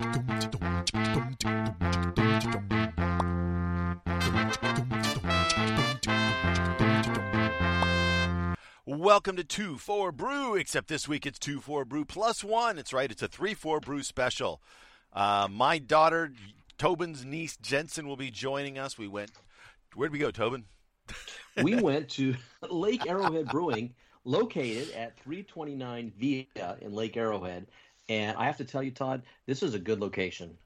Welcome to 2 4 Brew, except this week it's 2 4 Brew plus one. It's right, it's a 3 4 Brew special. Uh, my daughter, Tobin's niece, Jensen, will be joining us. We went, where'd we go, Tobin? we went to Lake Arrowhead Brewing, located at 329 Via in Lake Arrowhead. And I have to tell you, Todd, this is a good location.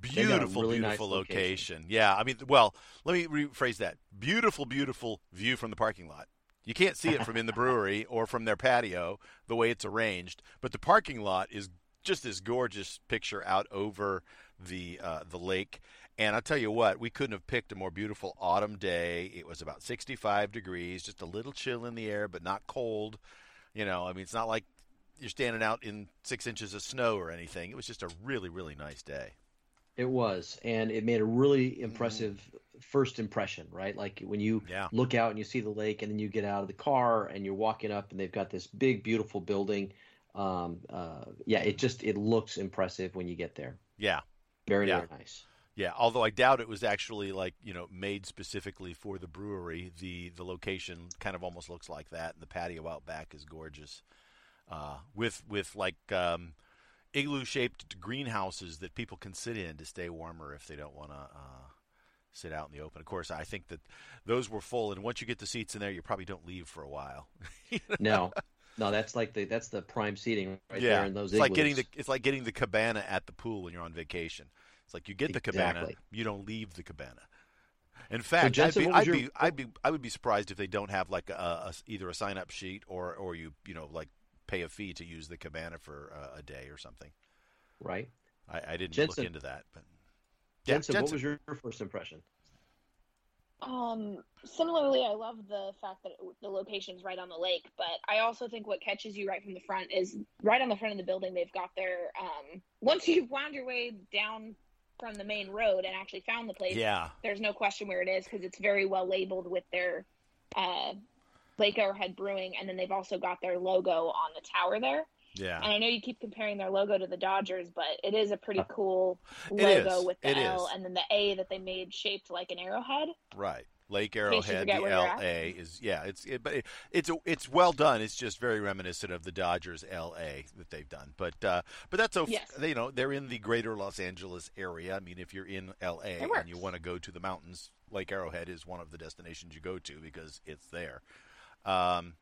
Beautiful, really beautiful nice location. location. Yeah, I mean, well, let me rephrase that. Beautiful, beautiful view from the parking lot. You can't see it from in the brewery or from their patio the way it's arranged, but the parking lot is just this gorgeous picture out over the uh, the lake. And I'll tell you what, we couldn't have picked a more beautiful autumn day. It was about 65 degrees, just a little chill in the air, but not cold. You know, I mean, it's not like you're standing out in six inches of snow or anything. It was just a really, really nice day. It was, and it made a really impressive first impression, right? Like when you Yeah. look out and you see the lake, and then you get out of the car and you're walking up, and they've got this big, beautiful building. Um, uh, yeah, it just it looks impressive when you get there. Yeah. Very, Yeah. very nice. Yeah, although I doubt it was actually like you know made specifically for the brewery. The the location kind of almost looks like that, and the patio out back is gorgeous, uh, with with like um, igloo shaped greenhouses that people can sit in to stay warmer if they don't want to uh, sit out in the open. Of course, I think that those were full, and once you get the seats in there, you probably don't leave for a while. No, no, that's like the that's the prime seating right yeah, there in those it's like getting the it's like getting the cabana at the pool when you're on vacation. It's like you get the cabana, Exactly. you don't leave the cabana. In fact, Jensen, I'd, be, what was I'd, be, I'd be I would be surprised if they don't have like a, a either a sign up sheet or or you you know like pay a fee to use the cabana for uh, a day or something. right. I, I didn't Jensen- look into that, but yeah, Jensen, what was your first impression? Um, similarly, I love the fact that it, the location's right on the lake, but I also think what catches you right from the front is right on the front of the building. They've got their um, once you've wound your way down from the main road and actually found the place, yeah, there's no question where it is because it's very well labeled with their uh, Lake Arrowhead Brewing, and then they've also got their logo on the tower there. yeah. And I know you keep comparing their logo to the Dodgers, but it is a pretty Uh, cool logo with the It L is. and then the A that they made shaped like an arrowhead. Right. Lake Arrowhead, the at. LA is yeah, it's it, but it, it's it's well done. It's just very reminiscent of the Dodgers LA that they've done. But uh, but that's so Yes. you know they're in the greater Los Angeles area. I mean, if you're in LA and you want to go to the mountains, Lake Arrowhead is one of the destinations you go to because it's there. Um,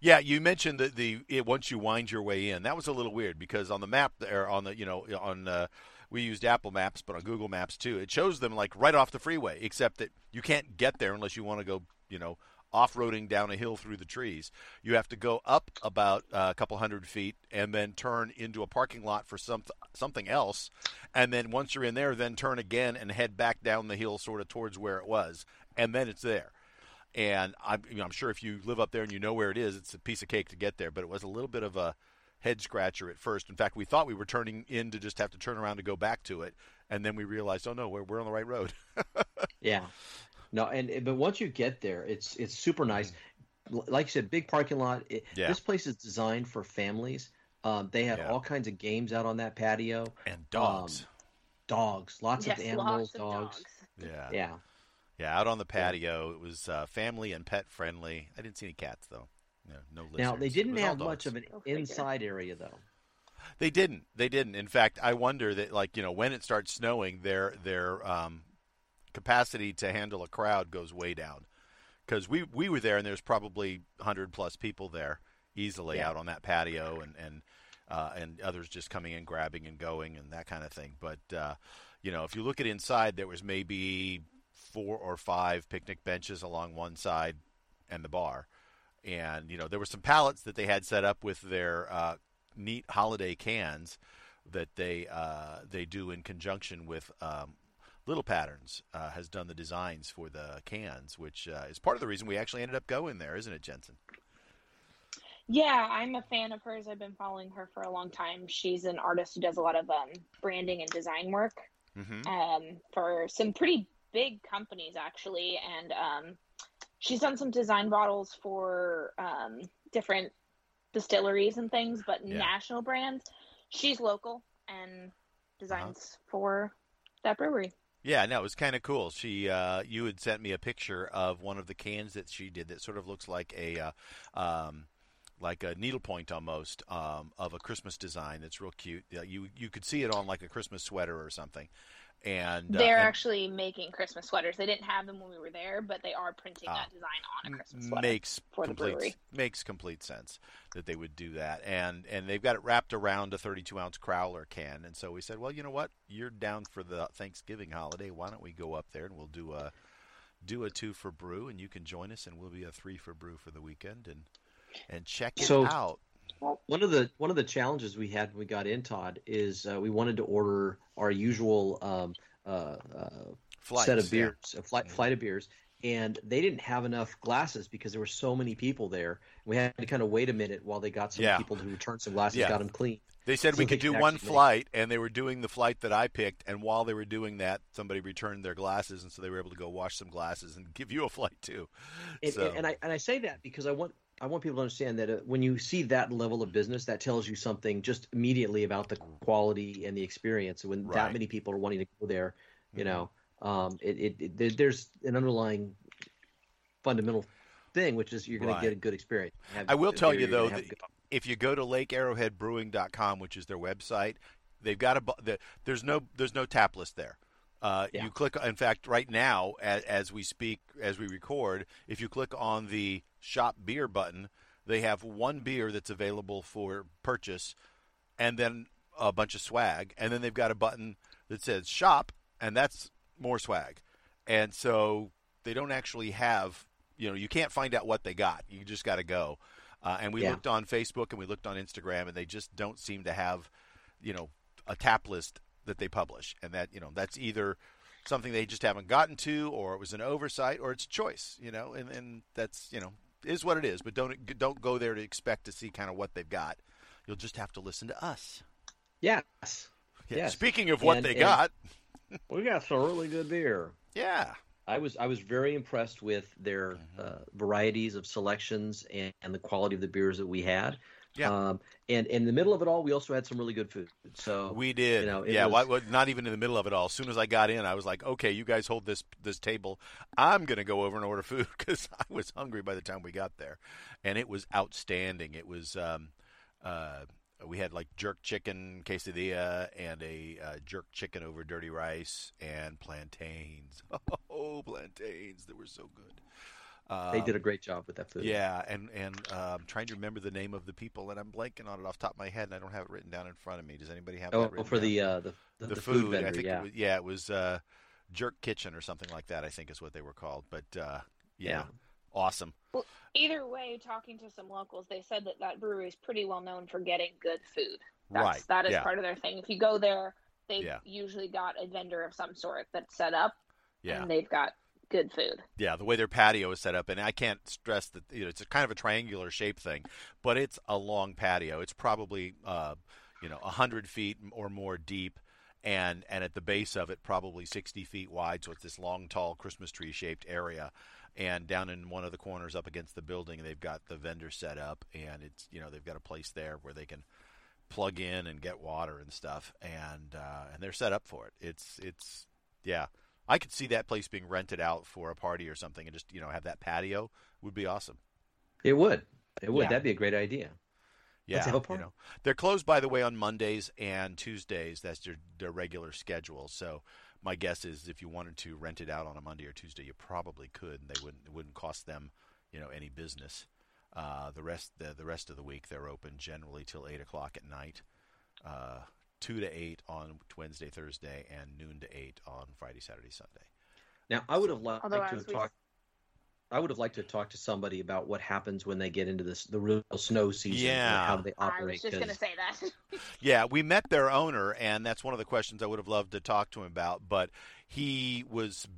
yeah, you mentioned that the it, once you wind your way in, that was a little weird because on the map there, on the you know on uh, we used Apple Maps, but on Google Maps too, it shows them like right off the freeway, except that you can't get there unless you want to go you know off-roading down a hill through the trees. You have to go up about uh, a couple hundred feet and then turn into a parking lot for some something else, and then once you're in there, then turn again and head back down the hill sort of towards where it was, and then it's there. And I'm, you know, I'm sure if you live up there and you know where it is, it's a piece of cake to get there. But it was a little bit of a head scratcher at first. In fact, we thought we were turning in to just have to turn around to go back to it, and then we realized, oh no, we're we're on the right road. Yeah. No, and but once you get there, it's it's super nice. Like you said, big parking lot. It, Mm-hmm. Yeah. This place is designed for families. Um, they have Yeah. all kinds of games out on that patio. and dogs. Dogs, lots yes, of animals, lots of dogs. yeah. Yeah. Yeah, out on the patio, it was uh, family and pet friendly. I didn't see any cats though. No, no lizards. Now they didn't have much of an Go inside area though. They didn't. They didn't. In fact, I wonder that like you know when it starts snowing, their their um, capacity to handle a crowd goes way down. Because we we were there and there's probably hundred plus people there easily Yeah. out on that patio and and uh, and others just coming in, grabbing and going and that kind of thing. But uh, you know, if you look at inside, there was maybe four or five picnic benches along one side and the bar. And you know, there were some pallets that they had set up with their uh, neat holiday cans that they uh, they do in conjunction with um, Little Patterns uh, has done the designs for the cans, which uh, is part of the reason we actually ended up going there, isn't it, Jensen? Yeah, I'm a fan of hers. I've been following her for a long time. She's an artist who does a lot of um, branding and design work Mm-hmm. um, for some pretty big companies, actually. And um, she's done some design bottles for um, different distilleries and things, but Yeah. national brands. She's local, and designs for that brewery. Yeah, no, it was kind of cool. She, uh, you had sent me a picture of one of the cans that she did that sort of looks like a, uh, um, like a needlepoint almost um, of a Christmas design. That's real cute. You you could see it on like a Christmas sweater or something. And uh, They're and actually making Christmas sweaters. They didn't have them when we were there, but they are printing Ah. that design on a Christmas sweater. makes for the brewery. complete makes complete sense that they would do that. And and they've got it wrapped around a 32 ounce crowler can. And so we said, well, you know what? You're down for the Thanksgiving holiday. Why don't we go up there and we'll do a do a two for brew, and you can join us, and we'll be a three for brew for the weekend, and and check it So- out. One of the one of the challenges we had when we got in, Todd, is uh, we wanted to order our usual um, uh, uh, Flights, set of yeah. beers, a flight, flight of beers, and they didn't have enough glasses because there were so many people there. We had to kind of wait a minute while they got some Yeah. people to return some glasses, Yeah. got them clean. They said So we could do one flight, and they were doing the flight that I picked. And while they were doing that, somebody returned their glasses, and so they were able to go wash some glasses and give you a flight too. And, So- and, and I and I say that because I want I want people to understand that uh, when you see that level of business, that tells you something just immediately about the quality and the experience. When Right. that many people are wanting to go there, you Mhm. know, um, it, it, it there's an underlying fundamental thing, which is you're going Right. to get a good experience. Have I will tell you, though, that- good- if you go to lakearrowheadbrewing.com, which is their website, they've got a the, there's no there's no tap list there. Uh, Yeah. You click. In fact, right now, as, as we speak, as we record, if you click on the shop beer button, they have one beer that's available for purchase, and then a bunch of swag, and then they've got a button that says shop, and that's more swag, and so they don't actually have. You know, you can't find out what they got. You just got to go. Uh, and we Yeah. looked on Facebook and we looked on Instagram, and they just don't seem to have, you know, a tap list that they publish, and that you know that's either something they just haven't gotten to, or it was an oversight, or it's a choice, you know, and and that's you know is what it is. But don't don't go there to expect to see kind of what they've got. You'll just have to listen to us. yes, Yeah. Yes. Speaking of what And- they and- got, we got some really good beer. yeah, I was I was very impressed with their Mhm. uh, varieties of selections and, and the quality of the beers that we had. Yeah. Um, and, and in the middle of it all, we also had some really good food. So we did. you know, yeah, was- why- why- not even in the middle of it all. As soon as I got in, I was like, okay, you guys hold this this table. I'm gonna go over and order food because I was hungry by the time we got there, and it was outstanding. It was. Um, uh, we had like jerk chicken quesadilla and a uh, jerk chicken over dirty rice and plantains. Oh, plantains! They were so good. They Um, did a great job with that food. Yeah, and and uh, I'm trying to remember the name of the people, and I'm blanking on it off the top of my head, and I don't have it written down in front of me. Does anybody have Oh, that written for down? the, uh, the the the, the food, food vendor, I think yeah. it was, yeah, it was uh, Jerk Kitchen or something like that. I think is what they were called. But uh, yeah, Yeah. awesome. Either way, talking to some locals, they said that that brewery is pretty well known for getting good food. That's, right. That is yeah. part of their thing. If you go there, they've Yeah. usually got a vendor of some sort that's set up, Yeah. and they've got good food. Yeah, the way their patio is set up, and I can't stress that you know it's a kind of a triangular shape thing, but it's a long patio. It's probably uh, you know hundred feet or more deep, and and at the base of it, probably sixty feet wide. So it's this long, tall Christmas tree shaped area. And down in one of the corners, up against the building, they've got the vendor set up, and it's you know they've got a place there where they can plug in and get water and stuff, and uh, and they're set up for it. It's it's yeah. I could see that place being rented out for a party or something, and just you know have that patio would be awesome. It would. It would. Yeah. That'd be a great idea. Yeah, Let's have a you know they're closed by the way on Mondays and Tuesdays. That's their their regular schedule. So my guess is if you wanted to rent it out on a Monday or Tuesday, you probably could, and they wouldn't it wouldn't cost them you know any business. Uh, the rest the, the rest of the week they're open generally till eight o'clock at night, uh, two to eight on Wednesday, Thursday, and noon to eight on Friday, Saturday, Sunday. Now, I would have liked Although to as have we- talked. I would have liked to talk to somebody about what happens when they get into this the real snow season. and Yeah. how they operate. I was just going to 'cause- say that. Yeah, we met their owner, and that's one of the questions I would have loved to talk to him about. But he was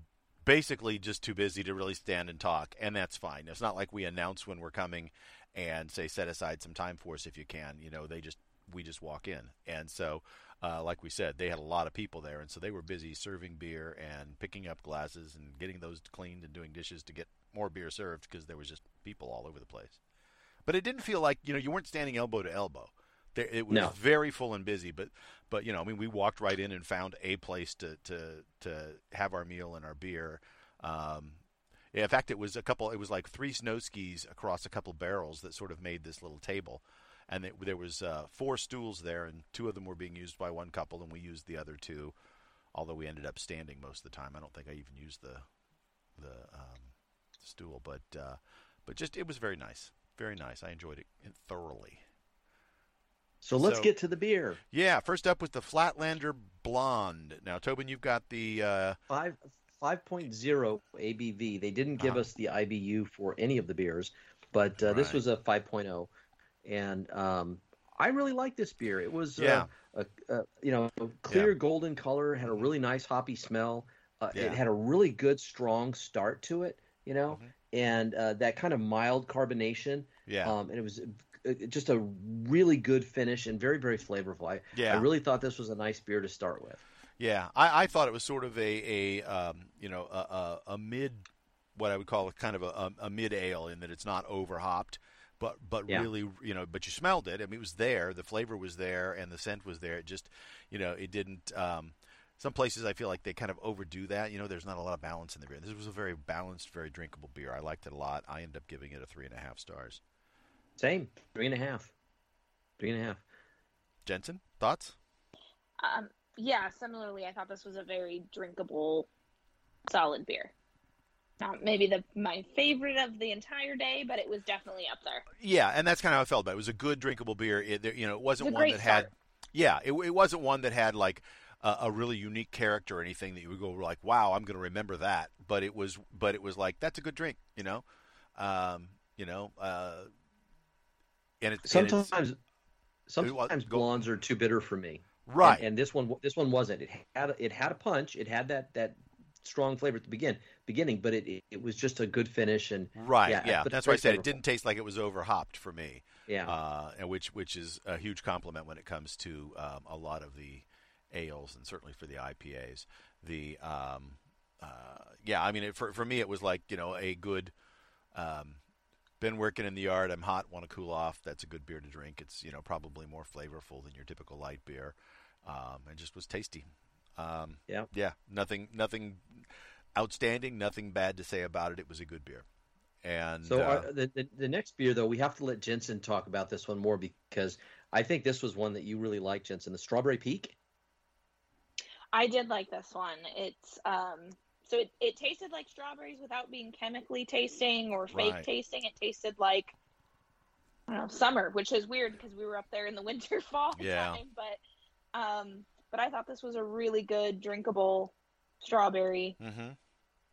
basically just too busy to really stand and talk, and that's fine. It's not like we announce when we're coming and say set aside some time for us if you can. You know, they just we just walk in, and so uh, like we said, they had a lot of people there, and so they were busy serving beer and picking up glasses and getting those cleaned and doing dishes to get more beer served because there was just people all over the place. But it didn't feel like you know you weren't standing elbow to elbow There, it was No. very full and busy, but but you know, I mean, we walked right in and found a place to to to have our meal and our beer. Um, in fact, it was a couple. It was like three snow skis across a couple barrels that sort of made this little table, and it, there was uh, four stools there, and two of them were being used by one couple, and we used the other two. Although we ended up standing most of the time, I don't think I even used the the um, stool, but uh, but just it was very nice, very nice. I enjoyed it thoroughly. So let's So- get to the beer. Yeah, first up was the Flatlander Blonde. Now, Tobin, you've got the uh, Five. 5.0 ABV. They didn't give Uh-huh. us the IBU for any of the beers, but uh, this was a 5.0, and um, I really like this beer. It was Yeah. uh, a, a you know a clear golden color, had a really nice hoppy smell. Uh, Yeah. It had a really good strong start to it, you know, Mhm. and uh, that kind of mild carbonation. yeah Um, and it was uh, just a really good finish and very very flavorful. I, yeah I really thought this was a nice beer to start with. Yeah, I, I thought it was sort of a, a um, you know a, a, a mid, what I would call a kind of a, a mid ale in that it's not over hopped, but but Yeah. really you know but you smelled it. I mean, it was there, the flavor was there, and the scent was there. It just you know it didn't. Um, some places I feel like they kind of overdo that. You know, there's not a lot of balance in the beer. This was a very balanced, very drinkable beer. I liked it a lot. I ended up giving it a three and a half stars. Same three and a half, three and a half. Jensen, thoughts? Um, yeah, similarly, I thought this was a very drinkable, solid beer. Not maybe the my favorite of the entire day, but it was definitely up there. Yeah, and that's kind of how I felt about it. It was a good drinkable beer. It, you know, it wasn't It's a one great that had. Yeah, it, it wasn't one that had like a, a really unique character or anything that you would go like, "Wow, I'm going to remember that." But it was, but it was like that's a good drink, you know, um, you know, uh, and, it, and it's Sometimes, sometimes go- blondes are too bitter for me. right. And, and this one, this one wasn't. It had it had a punch. It had that that strong flavor at the begin beginning, but it it, was just a good finish and right, yeah, yeah, that's why I said it didn't taste like it was over hopped for me, yeah. uh, and which which is a huge compliment when it comes to um, a lot of the ales and certainly for the IPAs. The um, uh, yeah, I mean, it, for for me, it was like you know a good. Um, been working in the yard. I'm hot. Want to cool off. That's a good beer to drink. It's you know probably more flavorful than your typical light beer, um, and just was tasty. Um, Yeah. yeah. Nothing, nothing outstanding. Nothing bad to say about it. It was a good beer. And So uh, our, the, the the next beer though, we have to let Jensen talk about this one more because I think this was one that you really liked, Jensen. The Strawberry Peak. I did like this one. It's um so it, it tasted like strawberries without being chemically tasting or fake Right. tasting. It tasted like I don't know, summer, which is weird because we were up there in the winter fall Yeah. time. But um but I thought this was a really good drinkable strawberry mhm.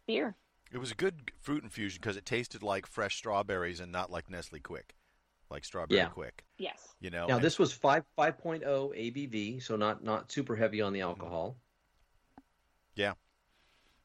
beer. it was a good fruit infusion because it tasted like fresh strawberries and not like Nestle Quik, like strawberry Yeah. Quik. Yes. You know. Now And- this was five five oh ABV, so not not super heavy on the alcohol. Yeah.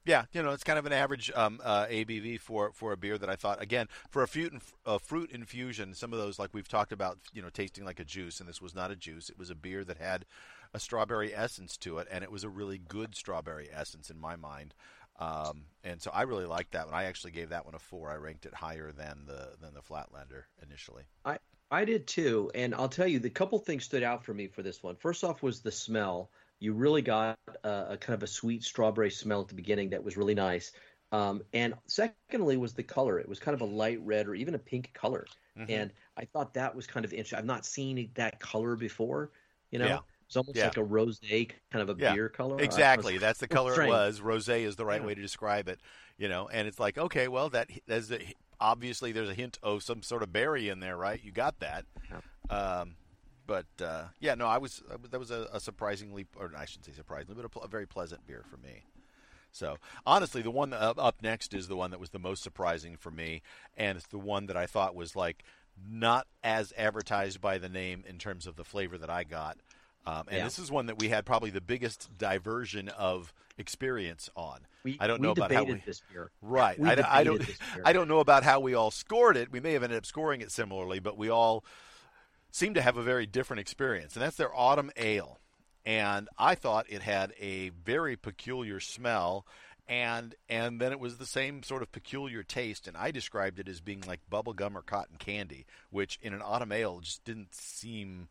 Yeah, you know, it's kind of an average um, uh, ABV for for a beer that I thought again for a fruit inf- a fruit infusion. Some of those, like we've talked about, you know, tasting like a juice, and this was not a juice. It was a beer that had a strawberry essence to it, and it was a really good strawberry essence in my mind. Um, and so I really liked that one. I actually gave that one a four. I ranked it higher than the than the Flatlander initially. I I did too, and I'll tell you the couple things stood out for me for this one. First off was the smell. You really got a, a kind of a sweet strawberry smell at the beginning that was really nice. Um, and secondly was the color. It was kind of a light red or even a pink color, Mhm. and I thought that was kind of interesting. I've not seen that color before. You know, Yeah. It's almost Yeah. like a rosé kind of a Yeah. beer color. I was- Exactly. That's the color it was. Rosé is the right Yeah. way to describe it. You know, and it's like, okay, well, that a, obviously there's a hint of some sort of berry in there, right? You got that. Um, but uh, yeah, no, I was that was a, a surprisingly, or I shouldn't say surprisingly, but a, a very pleasant beer for me. So honestly, the one up up next is the one that was the most surprising for me, and it's the one that I thought was like not as advertised by the name in terms of the flavor that I got. Um, and Yeah. this is one that we had probably the biggest diversion of experience on. We, I don't know about how we- this beer. Right. We I, don't- I don't. I don't know about how we all scored it. We may have ended up scoring it similarly, but we all seem to have a very different experience, and that's their autumn ale. And I thought it had a very peculiar smell, and and then it was the same sort of peculiar taste. And I described it as being like bubble gum or cotton candy, which in an autumn ale just didn't seem.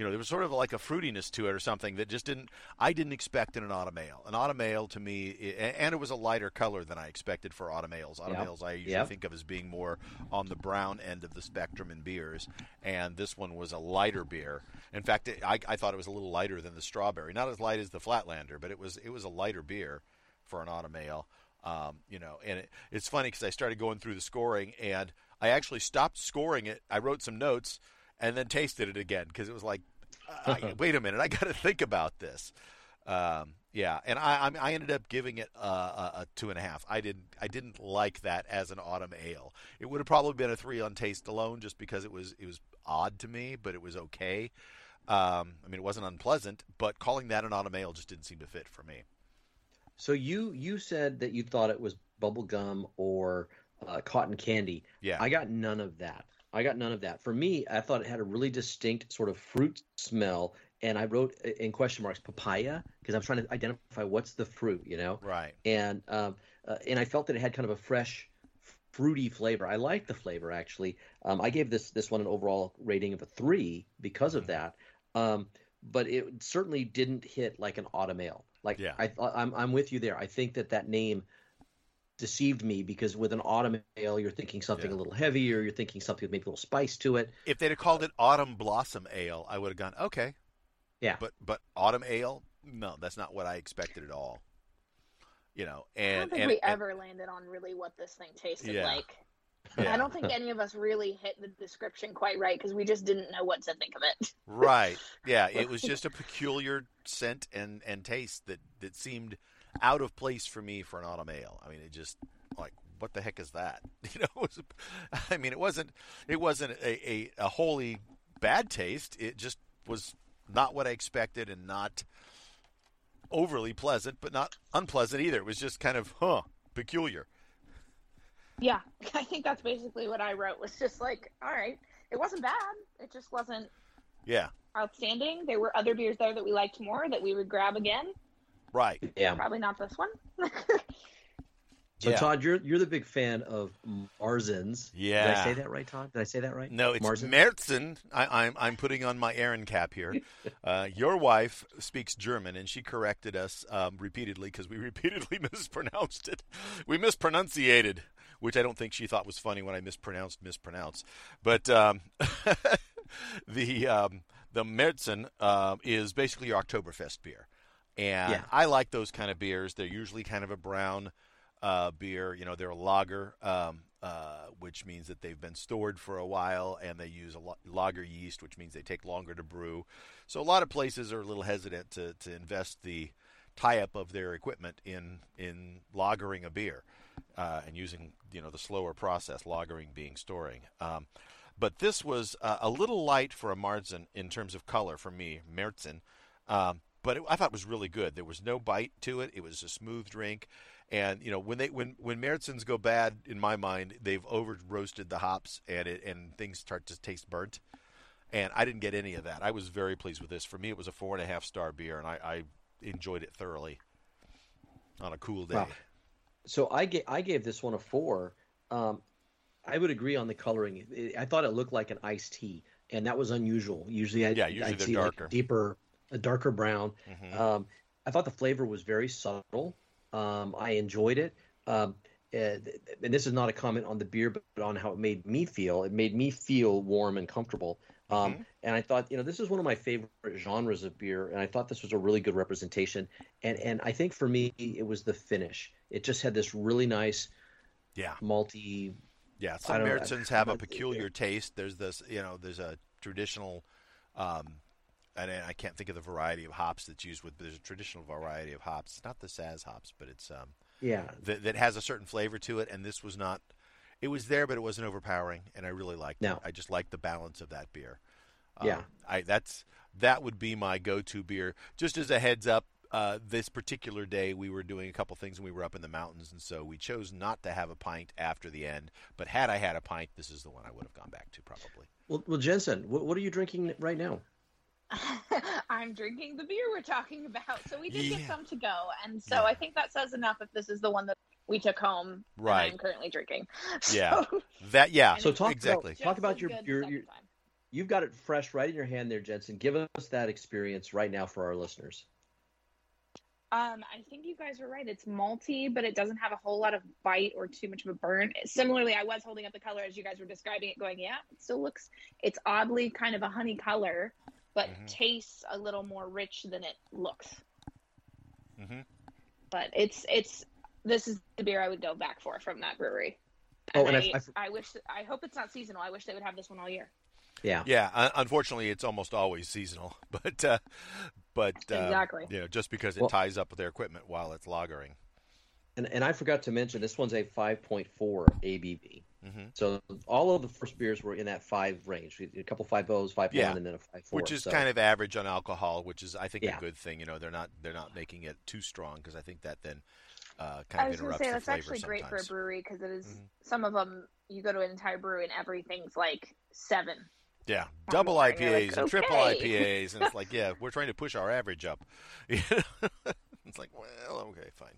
You know, there was sort of like a fruitiness to it or something that just didn't. I didn't expect in an autumn ale. An autumn ale to me, and it was a lighter color than I expected for autumn ales. Autumn Yep. I usually Yep. think of as being more on the brown end of the spectrum in beers, and this one was a lighter beer. In fact, it, I, I thought it was a little lighter than the strawberry. Not as light as the Flatlander, but it was it was a lighter beer for an autumn ale. Um, you know, and it, it's funny because I started going through the scoring, and I actually stopped scoring it. I wrote some notes and then tasted it again because it was like, I, wait a minute, I got to think about this. Um, yeah, and I, I I ended up giving it a, a, a two and a half. I didn't I didn't like that as an autumn ale. It would have probably been a three on taste alone, just because it was it was odd to me, but it was okay. Um, I mean, it wasn't unpleasant, but calling that an autumn ale just didn't seem to fit for me. So you you said that you thought it was bubble gum or uh, cotton candy. Yeah, I got none of that. I got none of that. For me, I thought it had a really distinct sort of fruit smell, and I wrote uh, in question marks papaya because I'm trying to identify what's the fruit, you know. right. And um, uh, and I felt that it had kind of a fresh, fruity flavor. I liked the flavor actually. Um, I gave this this one an overall rating of a three because of Mhm. that. Um, but it certainly didn't hit like an autumn ale. Like Yeah. I I'm I'm with you there. I think that that name deceived me because with an autumn ale, you're thinking something Yeah. a little heavier. You're thinking something with maybe a little spice to it. If they'd have called it autumn blossom ale, I would have gone okay. Yeah. But but autumn ale, no, that's not what I expected at all. You know, I and don't think and, we and- ever landed on really what this thing tasted Yeah. like. yeah. I don't think any of us really hit the description quite right because we just didn't know what to think of it. Right. Yeah, it was just a peculiar scent and, and taste that, that seemed out of place for me for an autumn ale. I mean, it just like what the heck is that? You know, it was, I mean, it wasn't it wasn't a, a, a wholly bad taste. It just was not what I expected and not overly pleasant, but not unpleasant either. It was just kind of huh, peculiar. Yeah, I think that's basically what I wrote. Was just like, all right, it wasn't bad. It just wasn't Yeah. outstanding. There were other beers there that we liked more that we would grab again. Right. Yeah. Probably not this one. So Yeah. Todd, you're you're the big fan of Marzens. Yeah. Did I say that right, Todd? Did I say that right? No, it's Marzen? Merzen. I, I'm I'm putting on my Aaron cap here. Uh, your wife speaks German, and she corrected us um, repeatedly because we repeatedly mispronounced it. We mispronunciated, which I don't think she thought was funny when I mispronounced mispronounce. But um, the um, the Merzen uh, is basically your Oktoberfest beer, and Yeah. I like those kind of beers. They're usually kind of a brown uh, beer. You know, they're a lager, um, uh, which means that they've been stored for a while, and they use a lo- lager yeast, which means they take longer to brew. So a lot of places are a little hesitant to, to invest the tie-up of their equipment in in lagering a beer uh, and using you know the slower process, lagering being storing. Um, but this was uh, a little light for a Marzen in terms of color for me, Merzen. Um, but it, I thought it was really good. There was no bite to it. It was a smooth drink. And you know when they when when Meritzens go bad in my mind, they've over roasted the hops and it and things start to taste burnt. And I didn't get any of that. I was very pleased with this. For me, it was a four and a half star beer, and I, I enjoyed it thoroughly on a cool day. Wow. So I gave I gave this one a four. Um, I would agree on the coloring. It- I thought it looked like an iced tea, and that was unusual. Usually, I, Yeah, usually I'd they're see like darker. deeper, a darker brown. Mhm. Um, I thought the flavor was very subtle. Um, I enjoyed it. Um, uh, and this is not a comment on the beer, but on how it made me feel. It made me feel warm and comfortable. Um, Mhm. And I thought, you know, this is one of my favorite genres of beer, and I thought this was a really good representation. And and I think for me, it was the finish. It just had this really nice yeah, malty. yeah. Some. Meritzens have a peculiar taste. There's this, you know, there's a traditional, um, and I can't think of the variety of hops that's used with. There's a traditional variety of hops. It's not the Saaz hops, but it's um, Yeah, that, that has a certain flavor to it, and this was not. It was there, but it wasn't overpowering, and I really liked No. it. I just liked the balance of that beer. Yeah. Um, I that's that would be my go-to beer. Just as a heads up, uh, this particular day we were doing a couple things, and we were up in the mountains, and so we chose not to have a pint after the end. But had I had a pint, this is the one I would have gone back to probably. Well, well, Jensen, what, what are you drinking right now? I'm drinking the beer we're talking about. So we did Yeah. get some to go. And so Yeah. I think that says enough if this is the one that we took home Right. I'm currently drinking. Yeah. So, That yeah. So talk exactly. about talk about your good your, your you've got it fresh right in your hand there, Jensen. Give us that experience right now for our listeners. Um, I think you guys are right. It's malty, but it doesn't have a whole lot of bite or too much of a burn. Similarly, I was holding up the color as you guys were describing it, going, "Yeah, it still looks. It's oddly kind of a honey color, but Mhm. tastes a little more rich than it looks. Mhm. But it's it's this is the beer I would go back for from that brewery. Oh, And, and I- I, I- I wish I hope it's not seasonal. I wish they would have this one all year. Yeah. Yeah, unfortunately, it's almost always seasonal, but uh, but uh, Exactly. you know, just because it Well- ties up with their equipment while it's lagering. And, and I forgot to mention this one's a 5.4 ABV. Hmm So all of the first beers were in that five range. A couple five O's, five Yeah. one, and then a five four. Which is so, kind of average on alcohol, which is I think Yeah. a good thing. You know, they're not they're not making it too strong because I think that then uh, I kind was of going interrupts to say that's flavor actually great for a brewery because it is- Mhm. some of them you go to an entire brewery and everything's like seven. Yeah, double more, and you're IPAs like, and triple. IPAs, and it's like, yeah, we're trying to push our average up. it's like, well, okay, fine.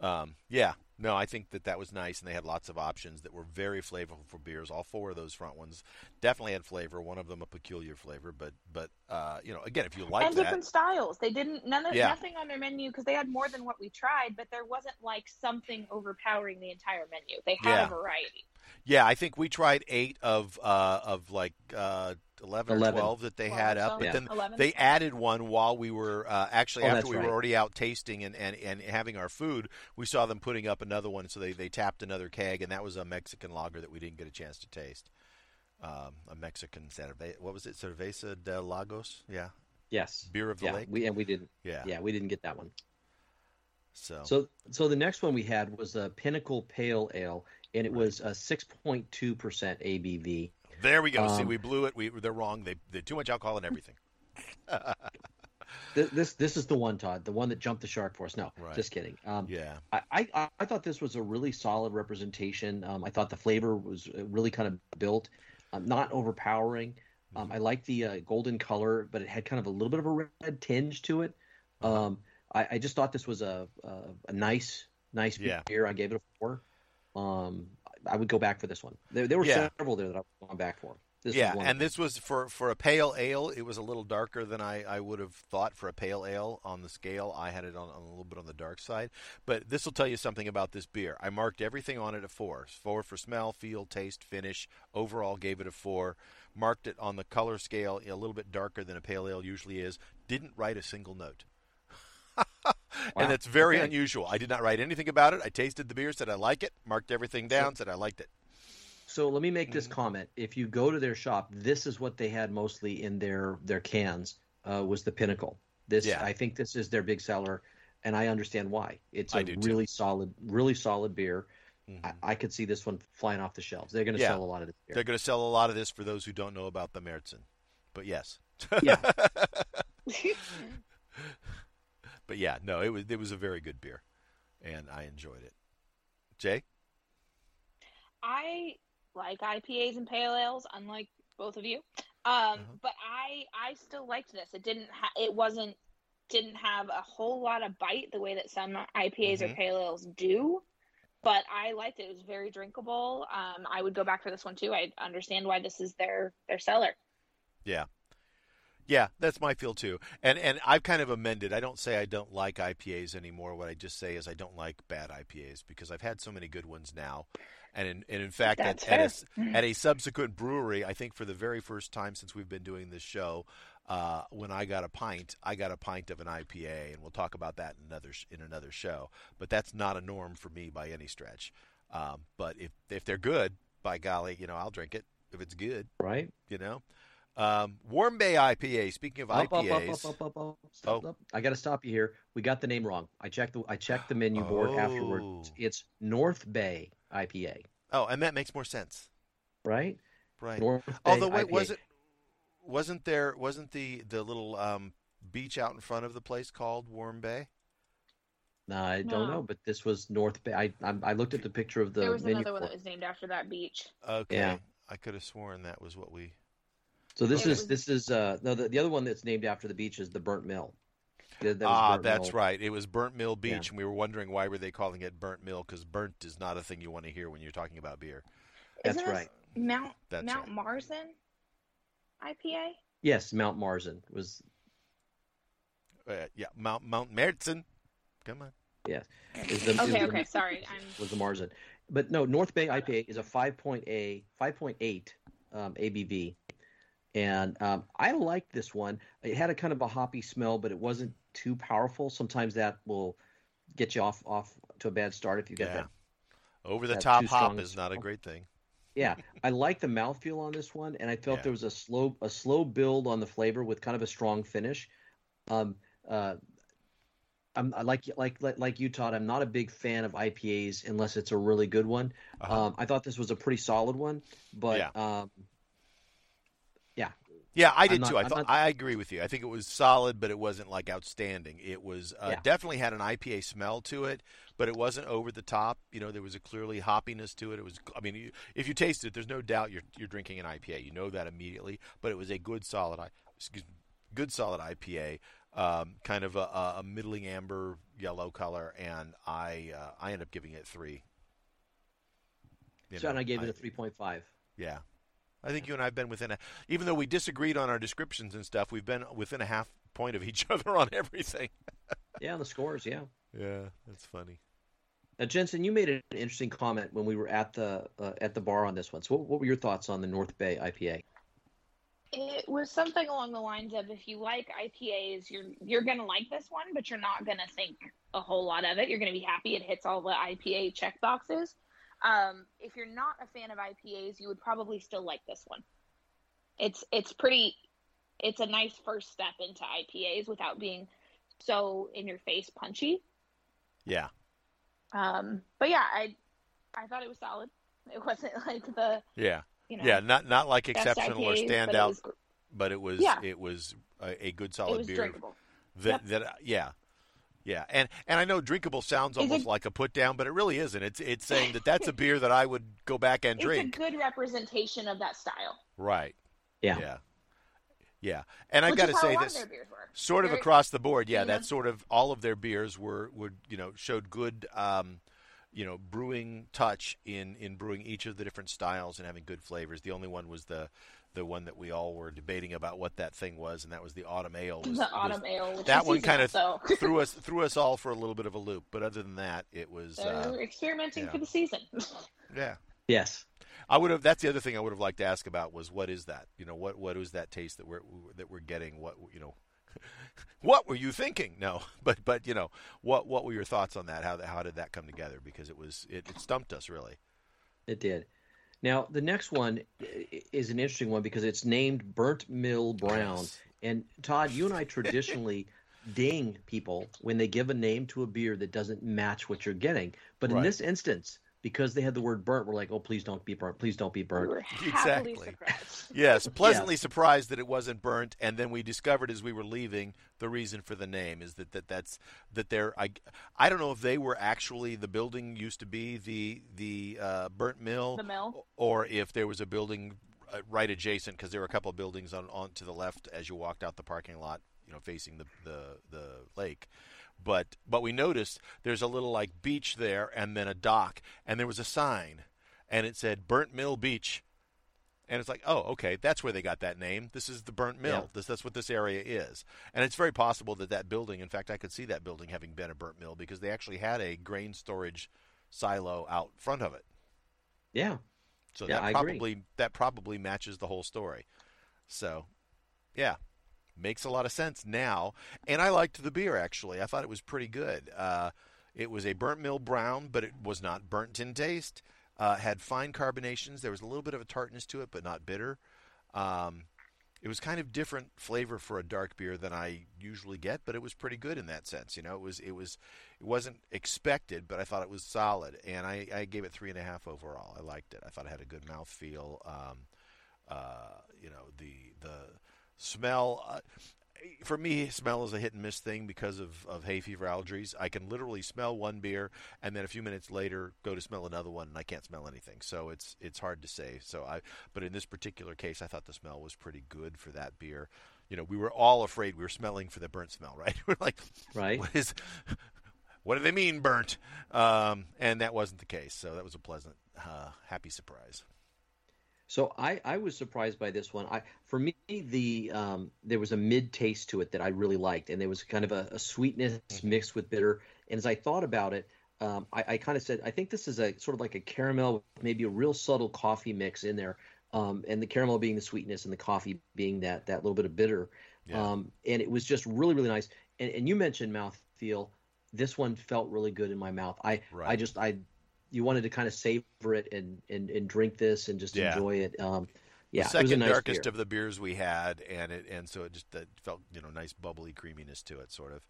Um, yeah, no, I think that that was nice, and they had lots of options that were very flavorful for beers. All four of those front ones definitely had flavor. One of them a peculiar flavor, but but uh, you know, again, if you like and that, different styles. They didn't none of Yeah. nothing on their menu because they had more than what we tried, but there wasn't like something overpowering the entire menu. They had Yeah. a variety. Yeah, I think we tried eight of uh, of like uh, 11, or twelve that they Well, had so up, but Yeah. then 11. they added one while we were uh, actually Oh, after we right. were already out tasting and, and, and having our food we saw them putting up another one so they, they tapped another keg and that was a mexican lager that we didn't get a chance to taste um, a mexican cerveza what was it cerveza de lagos yeah yes. beer of the Yeah, lake we and we didn't. yeah. Yeah, we didn't get that one. so, So so the next one we had was a Pinnacle Pale Ale, and it was a 6.2 percent ABV. there we go see um, we blew it we they're wrong they they too much alcohol and everything This this is the one, Todd, the one that jumped the shark for us. No, Right. just kidding. Um, yeah I, I I thought this was a really solid representation. Um, I thought the flavor was uh, really kind of built, um, not overpowering. Um, I like the uh, golden color, but it had kind of a little bit of a red tinge to it. Uh-huh. Um, I, I just thought this was a a, a nice nice Yeah. beer. I gave it a four. Um, I would go back for this one. There, there were Yeah. several there that I was going back for. This yeah, one and this was for for a pale ale. It was a little darker than I, I would have thought for a pale ale on the scale. I had it on, on a little bit on the dark side, but this will tell you something about this beer. I marked everything on it a four. Four for smell, feel, taste, finish. Overall, gave it a four. Marked it on the color scale a little bit darker than a pale ale usually is. Didn't write a single note. Wow. And that's very Okay. unusual. I did not write anything about it. I tasted the beer, said I like it, marked everything down, said I liked it. So let me make Mm-hmm. this comment. If you go to their shop, this is what they had mostly in their their cans uh, was the Pinnacle. This Yeah. I think this is their big seller, and I understand why. It's a do too. really solid, really solid beer. Mhm. I, I could see this one flying off the shelves. They're going to Yeah. sell a lot of this beer. They're going to sell a lot of this for those who don't know about the Märzen. But yes. Yeah. But yeah, no, it was it was a very good beer, and I enjoyed it. Jay, I like IPAs and pale ales, unlike both of you. Um, Uh-huh. but I I still liked this. It didn't ha- it wasn't didn't have a whole lot of bite the way that some IPAs or Mhm. pale ales do. But I liked it. It was very drinkable. Um, I would go back for this one too. I understand why this is their their seller. yeah, yeah, that's my feel too. And and I've kind of amended. I don't say I don't like IPAs anymore. What I just say is I don't like bad IPAs because I've had so many good ones now. And in, and in fact, at, at, a, at a subsequent brewery, I think for the very first time since we've been doing this show, uh, when I got a pint, I got a pint of an IPA, and we'll talk about that in another sh- in another show. But that's not a norm for me by any stretch. Um, but if if they're good, by golly, you know, I'll drink it if it's good. right? You know, um, Warm Bay IPA. Speaking of Up, IPAs, up, up. Stop, Oh. I got to stop you here. We got the name wrong. I checked the I checked the menu board Oh. afterwards. It's North Bay IPA, oh, and that makes more sense, right? right? North Bay Although, wait, IPA. was it? Wasn't there? Wasn't the the little um, beach out in front of the place called Warm Bay? No, I don't No. know, but this was North Bay. I I, I looked at the picture of the there was menu. another one board. that was named after that beach. Okay, Yeah. I could have sworn that was what we. So this It is was- this is uh no the, the other one that's named after the beach is the Burnt Mill. Yeah, that ah, Burnt that's Mill. right. It was Burnt Mill Beach, Yeah. and we were wondering why were they calling it Burnt Mill because burnt is not a thing you want to hear when you're talking about beer. That's Isn't this right. Mount That's Mount right. Marsden. IPA? Yes, Mount Marzen was. Uh, yeah, Mount Mount Mertzen. Come on. Yes. Is the, is Okay, the- okay, sorry. I'm was the Marzen. But no, North Bay IPA is a 5.8 5.8 um, ABV, and um, I liked this one. It had a kind of a hoppy smell, but it wasn't too powerful. Sometimes that will get you off off to a bad start if you get Yeah. that. Over the That top hop is not a great thing. Yeah, I like the mouthfeel on this one, and I felt Yeah. there was a slow a slow build on the flavor with kind of a strong finish. Um, uh, I'm I like like like like you, Todd. I'm not a big fan of IPAs unless it's a really good one. Uh-huh. Um, I thought this was a pretty solid one, but Yeah. um, Yeah, I did not- too. I I'm thought not- I agree with you. I think it was solid, but it wasn't like outstanding. It was uh, Yeah. definitely had an IPA smell to it, but it wasn't over the top. You know, there was a clearly hoppiness to it. It was. I mean, you, if you taste it, there's no doubt you're you're drinking an IPA. You know that immediately. But it was a good solid. I excuse good solid IPA. Um, kind of a, a middling amber yellow color, and I uh, I end up giving it three. You and know, I gave it a 3.5. yeah. I think you and I have been within a, even though we disagreed on our descriptions and stuff, we've been within a half point of each other on everything. Yeah, the scores. Yeah. Yeah, that's funny. Now, Jensen, you made an interesting comment when we were at the uh, at the bar on this one. So, what, what were your thoughts on the North Bay IPA? It was something along the lines of if you like IPAs, you're you're gonna like this one, but you're not gonna think a whole lot of it. You're gonna be happy it hits all the IPA check boxes. Um, if you're not a fan of IPAs, you would probably still like this one. It's it's pretty. It's a nice first step into IPAs without being so in your face punchy. Yeah. Um, but yeah, I I thought it was solid. It wasn't like the Yeah. you know Yeah, not not like exceptional or IPAs, but it standout, was but it was Yeah. it was a, a good solid beer drinkable. that Yep. that yeah. Yeah, and and I know drinkable sounds almost it- like a put down, but it really isn't. It's it's saying that that's a beer that I would go back and It's drink. It's a good representation of that style. Right. Yeah. Yeah. Yeah. And I've got to say this of their beers were. sort of Very- across the board yeah you that sort of all of their beers were would you know showed good um you know brewing touch in in brewing each of the different styles and having good flavors the only one was the the one that we all were debating about what that thing was and that was the autumn ale was, the was- autumn ale. Which that is one kind of so threw us threw us all for a little bit of a loop but other than that it was uh, experimenting yeah. for the season. yeah Yes. I would have. That's the other thing I would have liked to ask about was what is that? You know, what what is that taste that we're that we're getting? What you know, what were you thinking? No, but but you know, what what were your thoughts on that? How how did that come together? Because it was it, it stumped us really. It did. Now, the next one is an interesting one because it's named Burnt Mill Brown. Yes. And Todd, you and I traditionally ding people when they give a name to a beer that doesn't match what you're getting. But in this instance, because they had the word burnt, we're like, oh, please don't be burnt. Please don't be burnt. were happily Exactly. Yes, pleasantly surprised that it wasn't burnt, and then we discovered as we were leaving the reason for the name is that, that that's that they're I, I don't know if they were actually the building used to be the the uh, burnt mill The mill. or if there was a building uh, right adjacent because there were a couple of buildings on, on to the left as you walked out the parking lot, you know, facing the, the, the lake. But but we noticed there's a little like beach there and then a dock and there was a sign and it said Burnt Mill Beach. And it's like, oh, okay, that's where they got that name. This is the Burnt Mill. Yeah. This, that's what this area is. And it's very possible that that building, in fact, I could see that building having been a burnt mill because they actually had a grain storage silo out front of it. Yeah. So Yeah, that I agree. probably that probably matches the whole story. So, yeah, makes a lot of sense now. And I liked the beer actually. I thought it was pretty good. Uh, it was a burnt mill brown, but it was not burnt in taste. Uh, had fine carbonations. There was a little bit of a tartness to it, but not bitter. Um, it was kind of different flavor for a dark beer than I usually get, but it was pretty good in that sense. You know, it was it was it wasn't expected, but I thought it was solid, and I, I gave it three and a half overall. I liked it. I thought it had a good mouth feel. Um, uh, you know, the the smell. Uh, for me, smell is a hit and miss thing because of, of hay fever allergies. I can literally smell one beer and then a few minutes later go to smell another one and I can't smell anything. So it's it's hard to say. So I but in this particular case, I thought the smell was pretty good for that beer. You know, we were all afraid we were smelling for the burnt smell, right? we're like, Right. what is what do they mean burnt? Um, and that wasn't the case. So that was a pleasant, uh, happy surprise. So I, I was surprised by this one. I for me the um, there was a mid taste to it that I really liked, and there was kind of a, a sweetness mixed with bitter. And as I thought about it, um, I, I kind of said I think this is a sort of like a caramel, maybe a real subtle coffee mix in there, um, and the caramel being the sweetness and the coffee being that that little bit of bitter. Yeah. Um, and it was just really really nice. And, and you mentioned mouth feel. This one felt really good in my mouth. I Right. I just I you wanted to kind of savor it and and, and drink this and just Yeah. enjoy it. Um, yeah, the it was a second nice darkest beer. of the beers we had, and it and so it just it felt you know nice bubbly creaminess to it, sort of.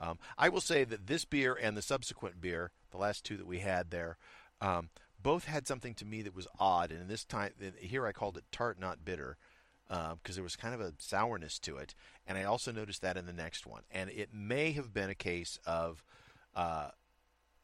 Um, I will say that this beer and the subsequent beer, the last two that we had there, um, both had something to me that was odd. And this time, here I called it tart, not bitter, because there was kind of a sourness to it. And I also noticed that in the next one. And it may have been a case of uh,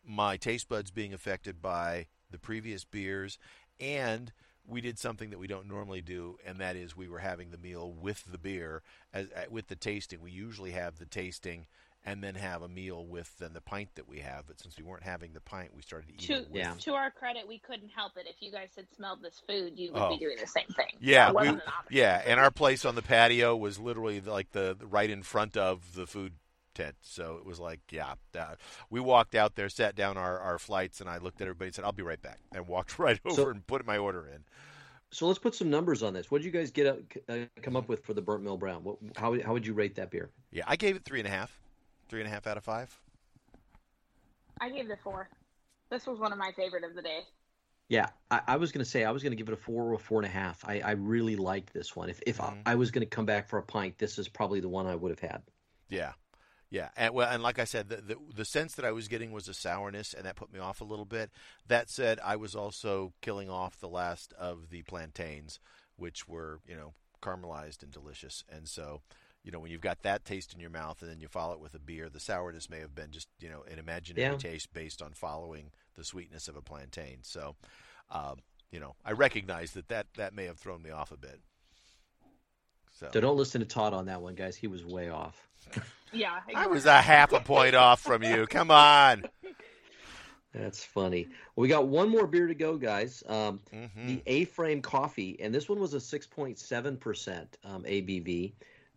my taste buds being affected by the previous beers and we did something that we don't normally do and that is we were having the meal with the beer as uh, with the tasting we usually have the tasting and then have a meal with then the pint that we have but since we weren't having the pint we started eating To, with Yeah. to our credit, we couldn't help it. If you guys had smelled this food, you would Oh. be doing the same thing. Yeah, we, an yeah, and our place on the patio was literally like the, the right in front of the food tent. So it was like, yeah, that, we walked out there, sat down our, our flights, and I looked at everybody and said, "I'll be right back," and walked right over So- and put my order in. So let's put some numbers on this. What did you guys get up, uh, come up with for the Burnt Mill Brown? What, how how would you rate that beer? Yeah, I gave it three and a half, three and a half out of five. I gave it a four. This was one of my favorite of the day. Yeah, I, I was going to say I was going to give it a four or a four and a half. I, I really liked this one. If if Mhm. I, I was going to come back for a pint, this is probably the one I would have had. Yeah, yeah, and well, and like I said, the, the the sense that I was getting was a sourness, and that put me off a little bit. That said, I was also killing off the last of the plantains, which were you know caramelized and delicious, and so. You know, when you've got that taste in your mouth and then you follow it with a beer, the sourness may have been just, you know, an imaginary Yeah. taste based on following the sweetness of a plantain. So, um, you know, I recognize that, that that may have thrown me off a bit. So, So don't listen to Todd on that one, guys. He was way off. Yeah, I was a half a point off from you. Come on. That's funny. Well, we got one more beer to go, guys. Um, hmm the A-frame coffee, and this one was a 6.7% um, ABV.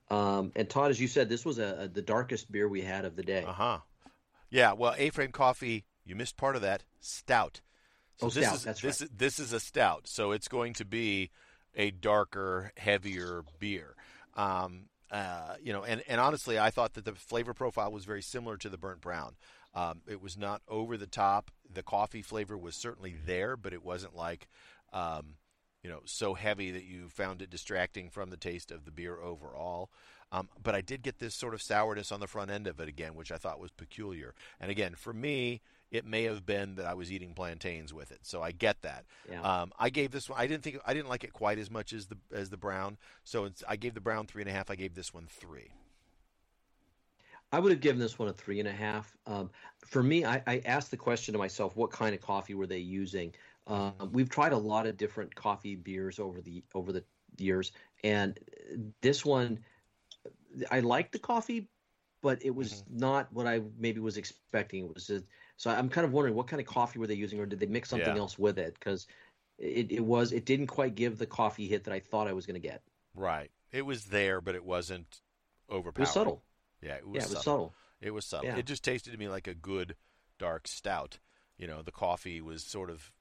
Um, and Todd, as you said, this was a, a the darkest beer we had of the day. Uh huh. Yeah. Well, A-frame coffee. You missed part of that. Stout. Oh, this stout, Is, that's this Is, this is a stout, so it's going to be a darker, heavier beer. Um, uh, you know, and, and honestly, I thought that the flavor profile was very similar to the burnt brown. Um, it was not over the top. The coffee flavor was certainly there, but it wasn't like, um, you know, so heavy that you found it distracting from the taste of the beer overall. Um, but I did get this sort of sourness on the front end of it again, which I thought was peculiar. And again, for me, it may have been that I was eating plantains with it, so I get that. Yeah. Um, I gave this one. I didn't think I didn't like it quite as much as the as the brown, so it's, I gave the brown three and a half. I gave this one three. I would have given this one a three and a half. Um, for me, I, I asked the question to myself: What kind of coffee were they using? Um, we've tried a lot of different coffee beers over the over the years, and this one, I like the coffee, but it was mm-hmm. not what I maybe was expecting. It was a, so I'm kind of wondering what kind of coffee were they using, or did they mix something Yeah. else with it? Because it, it was it didn't quite give the coffee hit that I thought I was going to get. Right. It was there, but it wasn't overpowered. It was subtle. Yeah, it was, yeah, it was subtle. subtle. It was subtle. Yeah. It just tasted to me like a good dark stout. You know, the coffee was sort of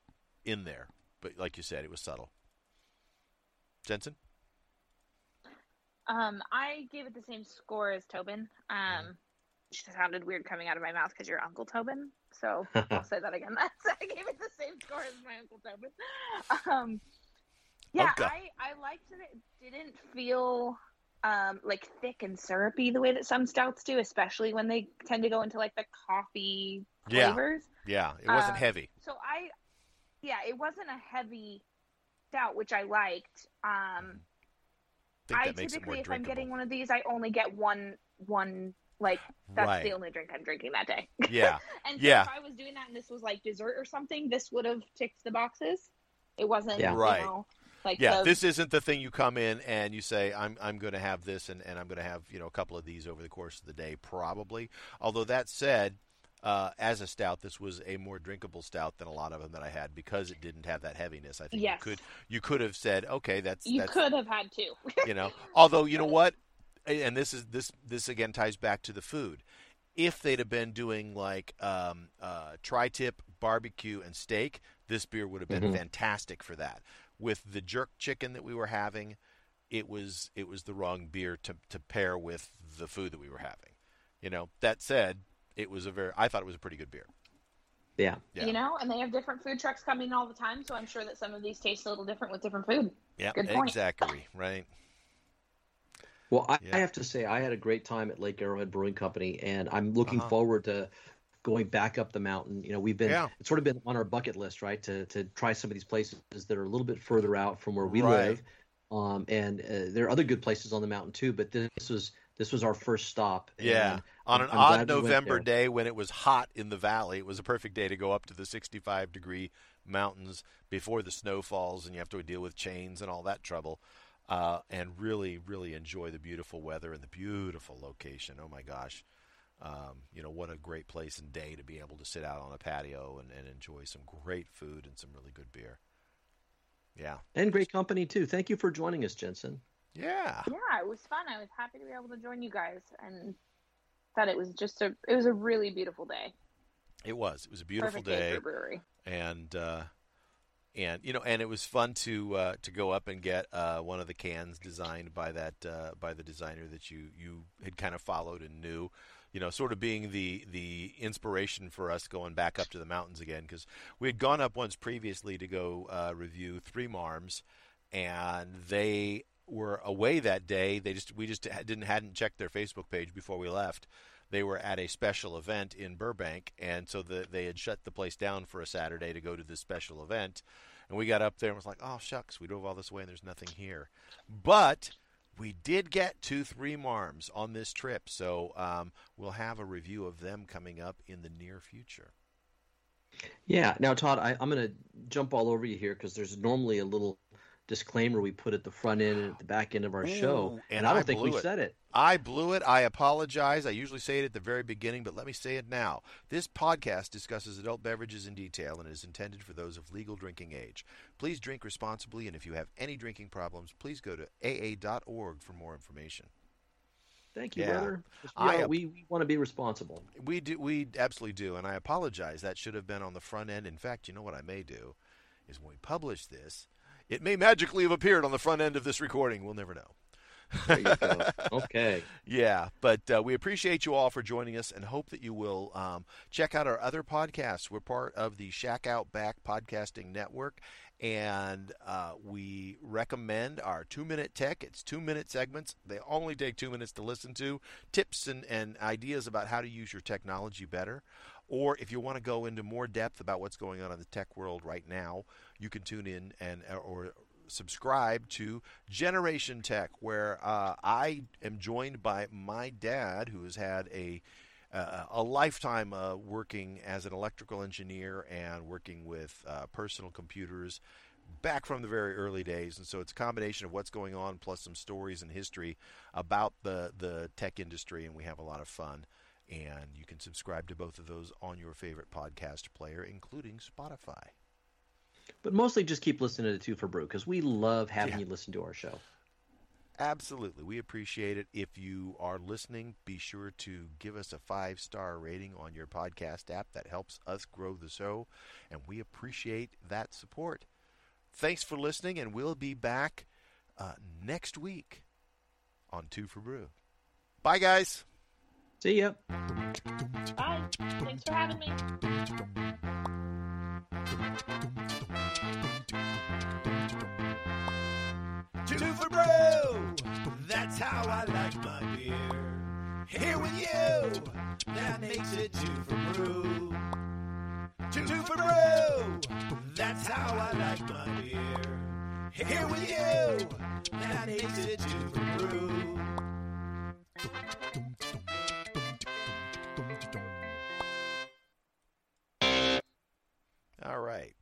in there, but like you said, it was subtle. Jensen. Um, I gave it the same score as Tobin. Um, which sounded weird coming out of my mouth because you're Uncle Tobin. So I'll say that again. That's, I gave it the same score as my Uncle Tobin. Um, yeah, Okay. I, I liked that it didn't feel um, like thick and syrupy the way that some stouts do, especially when they tend to go into like the coffee Yeah. flavors. Yeah, it wasn't Um, heavy. So I, yeah, it wasn't a heavy stout, which I liked. Um, I think I that makes it more typically, if I'm getting one of these, I only get one one like that's Right. the only drink I'm drinking that day. Yeah, and so Yeah. if I was doing that and this was like dessert or something, this would have ticked the boxes. It wasn't, Yeah. you Right. know, like yeah. the, This isn't the thing you come in and you say, "I'm I'm going to have this," and, and I'm going to have you know a couple of these over the course of the day, probably. Although that said, uh, as a stout, this was a more drinkable stout than a lot of them that I had because it didn't have that heaviness. I think Yes. you could you could have said, okay, that's You that's, could have had two. you know. Although you know what, and this is this this again ties back to the food. If they'd have been doing like um, uh, tri-tip barbecue and steak, this beer would have been Mhm. fantastic for that. With the jerk chicken that we were having, it was it was the wrong beer to to pair with the food that we were having. You know. That said, it was a very I thought it was a pretty good beer. Yeah. Yeah. You know, and they have different food trucks coming all the time, so I'm sure that some of these taste a little different with different food. Yeah, Good point. exactly. Right. Well, I, Yeah. I have to say, I had a great time at Lake Arrowhead Brewing Company, and I'm looking Uh-huh. forward to going back up the mountain. You know, we've been Yeah. it's sort of been on our bucket list, right? To to try some of these places that are a little bit further out from where we Right. live. Um, and uh, there are other good places on the mountain too, but this was this was our first stop. Yeah. And On an I'm odd glad we went November day when it was hot in the valley, it was a perfect day to go up to the 65 degree mountains before the snow falls and you have to deal with chains and all that trouble. Uh, and really, really enjoy the beautiful weather and the beautiful location. Oh my gosh. Um, you know, what a great place and day to be able to sit out on a patio and, and enjoy some great food and some really good beer. Yeah. and great company too. Thank you for joining us, Jensen. Yeah. Yeah, it was fun. I was happy to be able to join you guys, and thought it was just a it was a really beautiful day. It was. It was a beautiful Perfect day day. brewery. and uh, and you know, and it was fun to uh, to go up and get uh, one of the cans designed by that uh, by the designer that you you had kind of followed and knew. You know, sort of being the the inspiration for us going back up to the mountains again because we had gone up once previously to go uh, review Three Marms, and they were away that day. They just we just didn't hadn't checked their Facebook page before we left. They were at a special event in Burbank, and so the, they had shut the place down for a Saturday to go to this special event. And we got up there and was like, "Oh shucks, we drove all this way and there's nothing here." But we did get two three marms on this trip, so um, we'll have a review of them coming up in the near future. Yeah. Now, Todd, I, I'm going to jump all over you here because there's normally a little disclaimer we put at the front end and at the back end of our show, and, and I don't I think we it. said it. I blew it. I apologize. I usually say it at the very beginning, but let me say it now. This podcast discusses adult beverages in detail and is intended for those of legal drinking age. Please drink responsibly, and if you have any drinking problems, please go to aa.org for more information. Thank you, Yeah. brother. I we, we want to be responsible. We do. We absolutely do, and I apologize. That should have been on the front end. In fact, you know what I may do is when we publish this, it may magically have appeared on the front end of this recording. We'll never know. There you go. okay. Yeah, but uh, we appreciate you all for joining us and hope that you will um, check out our other podcasts. We're part of the Shack Out Back Podcasting Network, and uh, we recommend our two minute tech. It's two minute segments, they only take two minutes to listen to. Tips and, and ideas about how to use your technology better. Or if you want to go into more depth about what's going on in the tech world right now, you can tune in and or subscribe to Generation Tech, where uh, I am joined by my dad, who has had a uh, a lifetime uh, working as an electrical engineer and working with uh, personal computers back from the very early days. And so it's a combination of what's going on plus some stories and history about the, the tech industry, and we have a lot of fun. And you can subscribe to both of those on your favorite podcast player, including Spotify. But mostly just keep listening to Two for Brew because we love having Yeah. you listen to our show. Absolutely. We appreciate it. If you are listening, be sure to give us a five star rating on your podcast app. That helps us grow the show, and we appreciate that support. Thanks for listening, and we'll be back uh, next week on Two for Brew. Bye, guys. See ya. Bye. Thanks for having me. Two for brew. That's how I like my beer. Here with you. That makes it two for brew. Two for brew. That's how I like my beer. Here with you. That makes it two for brew. All right.